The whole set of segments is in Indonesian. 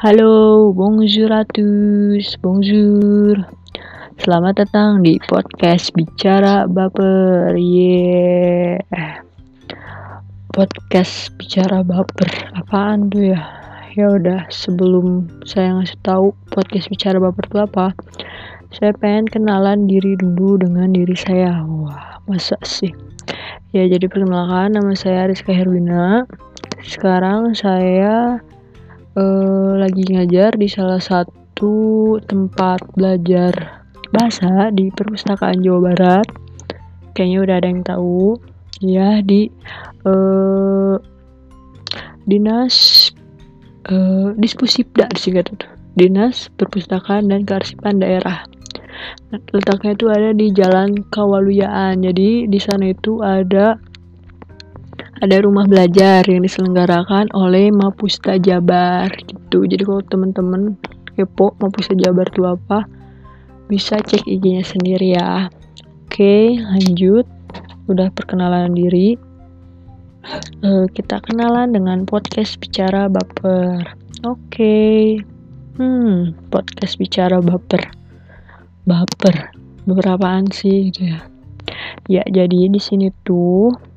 Halo, bonjour à tous, bonjour. Selamat datang di podcast Bicara Baper. Yeah. Podcast Bicara Baper. Apaan tuh ya? Ya udah, sebelum saya ngasih tahu podcast Bicara Baper itu apa, saya pengen kenalan diri dulu dengan diri saya. Wah, masa sih? Ya, jadi perkenalkan nama saya Rizka Herwina. Sekarang saya uh, lagi ngajar di salah satu tempat belajar bahasa di perpustakaan Jawa Barat. Kayaknya udah ada yang tahu. Ya di uh, dinas uh, dispusipda disingkat tuh. Dinas Perpustakaan dan Kearsipan Daerah. Letaknya itu ada di Jalan Kawaluyaan. Jadi di sana itu ada ada rumah belajar yang diselenggarakan oleh Mapusta Jabar gitu. Jadi kalau teman-teman kepo Mapusta Jabar itu apa, bisa cek IG-nya sendiri ya. Oke, lanjut. Udah perkenalan diri. Uh, kita kenalan dengan podcast bicara baper. Oke. Hmm, podcast bicara baper. Baper. Beberapaan sih gitu ya. Ya, jadi di sini tuh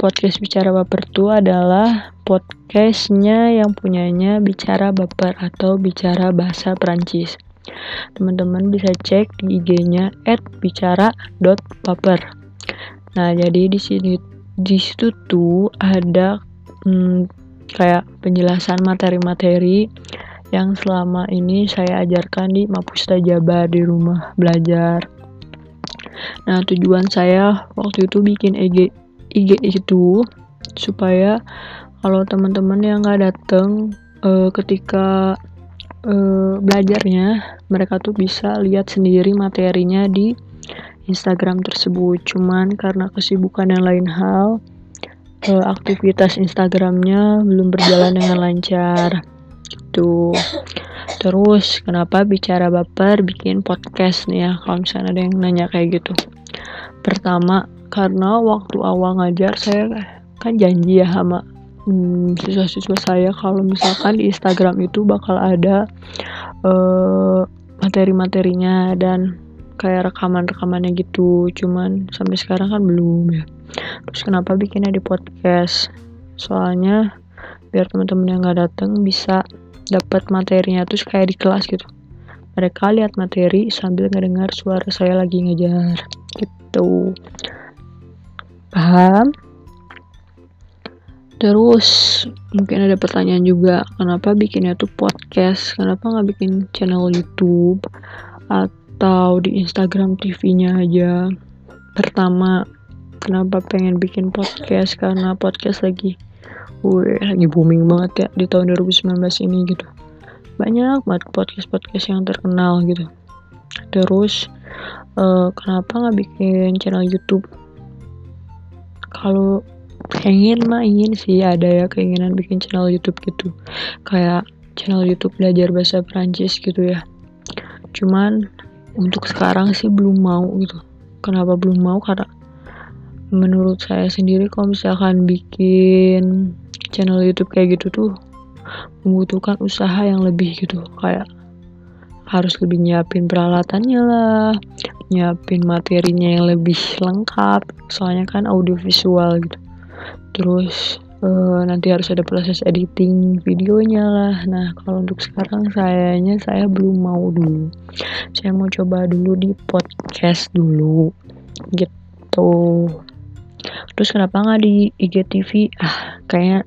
podcast Bicara Baper itu adalah podcastnya yang punyanya Bicara Baper atau Bicara Bahasa Perancis. Teman-teman bisa cek IG-nya @bicara.baper. Nah, jadi di sini di situ tuh ada hmm, kayak penjelasan materi-materi yang selama ini saya ajarkan di Mapusta Jabar di rumah belajar. Nah, tujuan saya waktu itu bikin IG IG itu supaya kalau teman-teman yang nggak dateng uh, ketika uh, belajarnya mereka tuh bisa lihat sendiri materinya di Instagram tersebut. Cuman karena kesibukan yang lain hal uh, aktivitas Instagramnya belum berjalan dengan lancar. Gitu. Terus kenapa bicara baper bikin podcast nih ya kalau misalnya ada yang nanya kayak gitu? Pertama karena waktu awal ngajar saya kan janji ya sama hmm, siswa-siswa saya kalau misalkan di Instagram itu bakal ada uh, materi-materinya dan kayak rekaman-rekamannya gitu. Cuman sampai sekarang kan belum ya. Terus kenapa bikinnya di podcast? Soalnya biar teman-teman yang nggak datang bisa dapat materinya terus kayak di kelas gitu. Mereka lihat materi sambil ngedengar suara saya lagi ngajar gitu paham? Terus mungkin ada pertanyaan juga kenapa bikinnya tuh podcast? Kenapa nggak bikin channel YouTube atau di Instagram TV-nya aja? Pertama kenapa pengen bikin podcast? Karena podcast lagi Wih, lagi booming banget ya di tahun 2019 ini gitu. Banyak banget podcast-podcast yang terkenal gitu. Terus uh, kenapa nggak bikin channel YouTube kalau pengen mah ingin sih ada ya keinginan bikin channel YouTube gitu. Kayak channel YouTube belajar bahasa Perancis gitu ya. Cuman untuk sekarang sih belum mau gitu. Kenapa belum mau? Karena menurut saya sendiri kalau misalkan bikin channel YouTube kayak gitu tuh membutuhkan usaha yang lebih gitu. Kayak harus lebih nyiapin peralatannya lah nyiapin materinya yang lebih lengkap. Soalnya kan audio visual gitu. Terus uh, nanti harus ada proses editing videonya lah. Nah kalau untuk sekarang sayanya saya belum mau dulu. Saya mau coba dulu di podcast dulu. Gitu. Terus kenapa nggak di IGTV ah kayaknya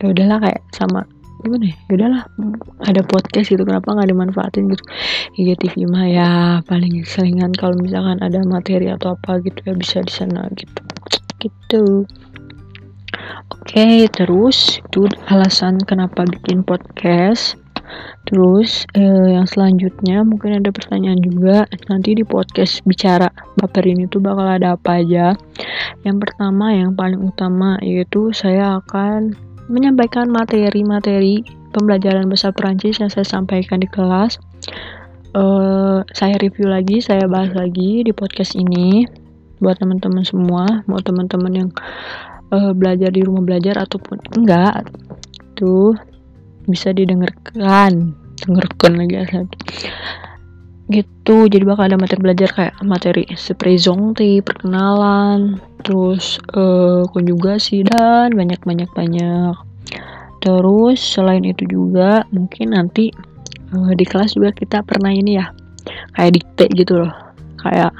ya udahlah kayak sama gimana ya? Udahlah. Ada podcast gitu kenapa nggak dimanfaatin gitu? Iya TV mah ya paling selingan kalau misalkan ada materi atau apa gitu ya bisa di sana gitu. Gitu. Oke terus itu alasan kenapa bikin podcast. Terus eh, yang selanjutnya mungkin ada pertanyaan juga. Nanti di podcast bicara baper ini tuh bakal ada apa aja. Yang pertama yang paling utama yaitu saya akan menyampaikan materi-materi pembelajaran bahasa Perancis yang saya sampaikan di kelas. Uh, saya review lagi, saya bahas lagi di podcast ini buat teman-teman semua, mau teman-teman yang uh, belajar di rumah belajar ataupun enggak, tuh bisa didengarkan. Dengarkan lagi asal gitu jadi bakal ada materi belajar kayak materi sepresonte perkenalan terus uh, konjugasi dan banyak banyak banyak terus selain itu juga mungkin nanti uh, di kelas juga kita pernah ini ya kayak dikte gitu loh kayak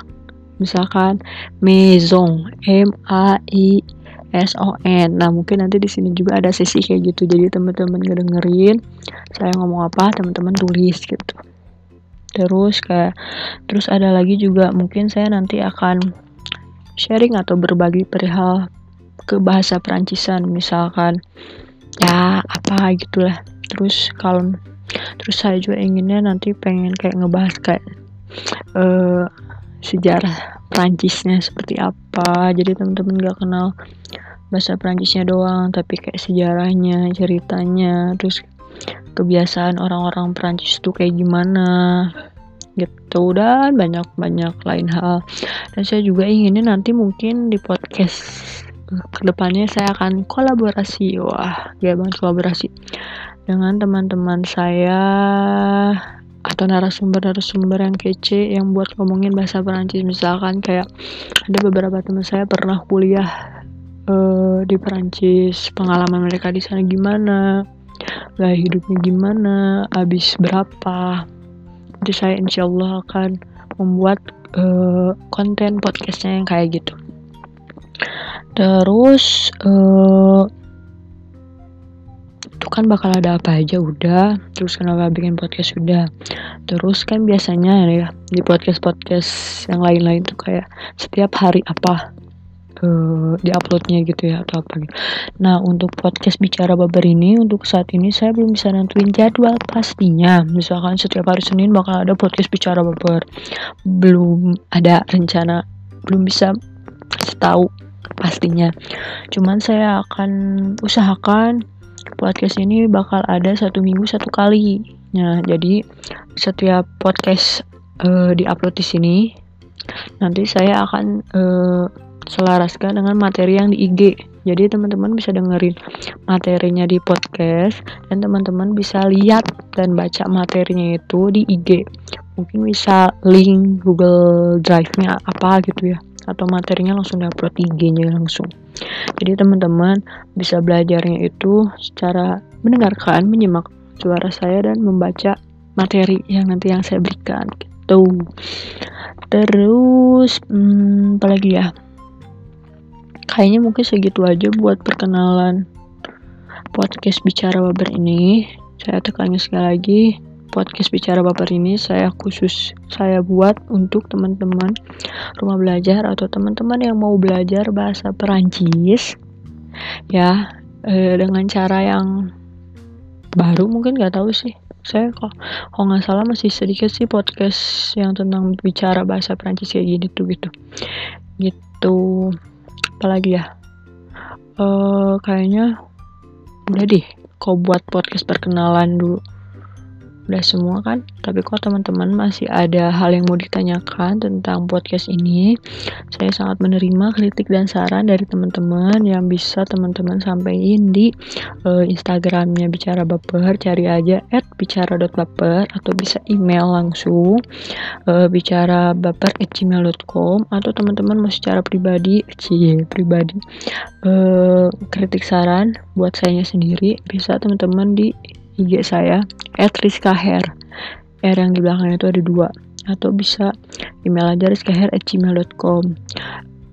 misalkan maison M A I S O N. Nah, mungkin nanti di sini juga ada sesi kayak gitu. Jadi teman-teman ngedengerin saya ngomong apa, teman-teman tulis gitu terus kayak terus ada lagi juga mungkin saya nanti akan sharing atau berbagi perihal ke bahasa Perancisan misalkan ya apa gitulah. Terus kalau terus saya juga inginnya nanti pengen kayak ngebahas kayak uh, sejarah Perancisnya seperti apa. Jadi teman-teman gak kenal bahasa Perancisnya doang tapi kayak sejarahnya ceritanya terus kebiasaan orang-orang Prancis itu kayak gimana gitu. Dan banyak-banyak lain hal. Dan saya juga inginnya nanti mungkin di podcast ke depannya saya akan kolaborasi. Wah ya banget kolaborasi dengan teman-teman saya atau narasumber-narasumber yang kece yang buat ngomongin bahasa Perancis. Misalkan kayak ada beberapa teman saya pernah kuliah uh, di Perancis. Pengalaman mereka di sana gimana gaya hidupnya gimana, habis berapa. Jadi saya insya Allah akan membuat uh, konten podcastnya yang kayak gitu. Terus uh, itu kan bakal ada apa aja udah terus kenapa bikin podcast udah terus kan biasanya ya di podcast podcast yang lain-lain tuh kayak setiap hari apa di uploadnya gitu ya atau apa gitu. Nah untuk podcast bicara babar ini untuk saat ini saya belum bisa nentuin jadwal pastinya. Misalkan setiap hari Senin bakal ada podcast bicara babar. Belum ada rencana, belum bisa tahu pastinya. Cuman saya akan usahakan podcast ini bakal ada satu minggu satu kali. Nah jadi setiap podcast uh, diupload di sini nanti saya akan uh, selaraskan dengan materi yang di IG. Jadi teman-teman bisa dengerin materinya di podcast dan teman-teman bisa lihat dan baca materinya itu di IG. Mungkin bisa link Google Drive-nya apa gitu ya atau materinya langsung diupload di IG-nya langsung. Jadi teman-teman bisa belajarnya itu secara mendengarkan, menyimak suara saya dan membaca materi yang nanti yang saya berikan gitu. Terus hmm, apa lagi ya? Kayaknya mungkin segitu aja buat perkenalan podcast bicara baper ini. Saya tekannya sekali lagi podcast bicara baper ini saya khusus saya buat untuk teman-teman rumah belajar atau teman-teman yang mau belajar bahasa Perancis ya eh, dengan cara yang baru mungkin nggak tahu sih. Saya kok kalau nggak salah masih sedikit sih podcast yang tentang bicara bahasa Perancis kayak gini tuh gitu. Gitu apalagi ya? Uh, kayaknya udah deh. Kau buat podcast perkenalan dulu udah semua kan? Tapi kok teman-teman masih ada hal yang mau ditanyakan tentang podcast ini? Saya sangat menerima kritik dan saran dari teman-teman yang bisa teman-teman sampaikan di uh, instagramnya bicara baper. Cari aja at bicara.baper atau bisa email langsung uh, bicara baper at gmail.com atau teman-teman mau secara pribadi cie pribadi uh, kritik saran buat saya sendiri bisa teman-teman di IG saya @rizkaher. R yang di belakangnya itu ada dua. Atau bisa email aja rizkaher@gmail.com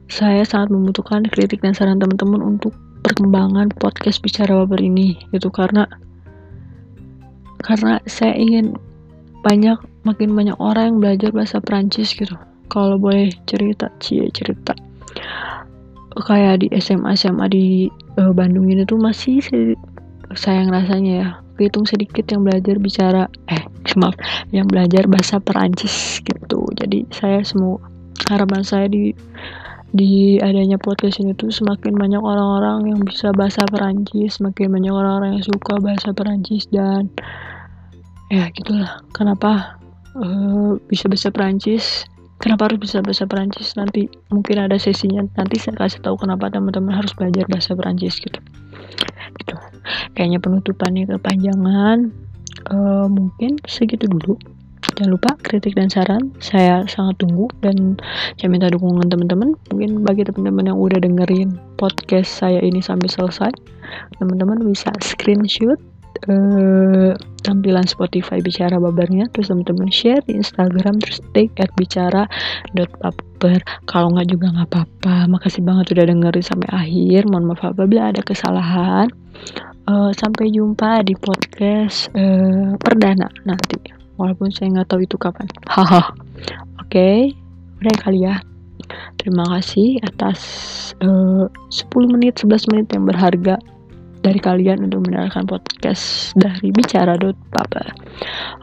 saya sangat membutuhkan kritik dan saran teman-teman untuk perkembangan podcast bicara baper ini itu karena karena saya ingin banyak makin banyak orang yang belajar bahasa Prancis gitu. Kalau boleh cerita cie cerita. Kayak di SMA SMA di uh, Bandung ini tuh masih sayang rasanya ya kehitung sedikit yang belajar bicara eh maaf yang belajar bahasa Perancis gitu. Jadi saya semua harapan saya di di adanya podcast ini tuh semakin banyak orang-orang yang bisa bahasa Perancis semakin banyak orang-orang yang suka bahasa Perancis dan ya gitulah. Kenapa uh, bisa bahasa Perancis? Kenapa harus bisa bahasa Perancis? Nanti mungkin ada sesinya nanti saya kasih tahu kenapa teman-teman harus belajar bahasa Perancis gitu. Gitu kayaknya penutupannya kepanjangan. Uh, mungkin segitu dulu. Jangan lupa kritik dan saran. Saya sangat tunggu dan saya minta dukungan teman-teman. Mungkin bagi teman-teman yang udah dengerin podcast saya ini sampai selesai teman-teman bisa screenshot uh, tampilan Spotify bicara babarnya. Terus teman-teman share di Instagram. Terus take at bicara dot kalau nggak juga nggak apa-apa. Makasih banget udah dengerin sampai akhir. Mohon maaf apabila ada kesalahan uh, sampai jumpa di podcast uh, perdana nanti. Walaupun saya nggak tahu itu kapan. Haha. Oke okay. udah kali ya. Terima kasih atas uh, 10 menit 11 menit yang berharga dari kalian untuk mendengarkan podcast dari bicara papa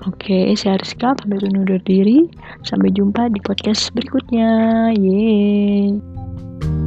oke okay, saya Rizka pamit undur diri. Sampai jumpa di podcast berikutnya. Yeay